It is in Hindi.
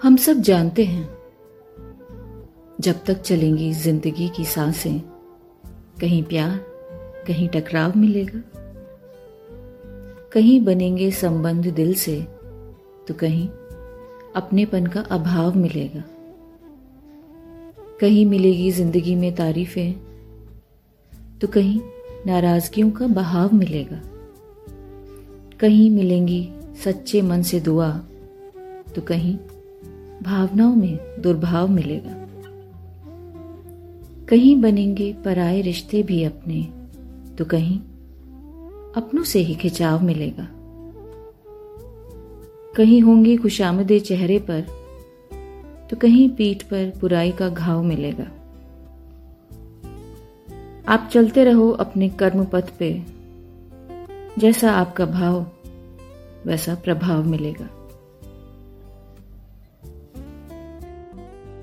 हम सब जानते हैं। जब तक चलेंगी ज़िंदगी की साँसें, कहीं प्यार, कहीं टकराव मिलेगा। कहीं बनेंगे संबंध दिल से तो कहीं अपनेपन का अभाव मिलेगा। कहीं मिलेगी ज़िंदगी में तारीफें तो कहीं नाराजगियों का बहाव मिलेगा। कहीं मिलेंगी सच्चे मन से दुआ तो कहीं भावनाओं में दुर्भाव मिलेगा। कहीं बनेंगे पराए रिश्ते भी अपने तो कहीं अपनों से ही खिंचाव मिलेगा। कहीं होंगी खुशामदे चेहरे पर तो कहीं पीठ पर बुराई का घाव मिलेगा। आप चलते रहो अपने कर्म पथ पे, जैसा आपका भाव, वैसा प्रभाव मिलेगा।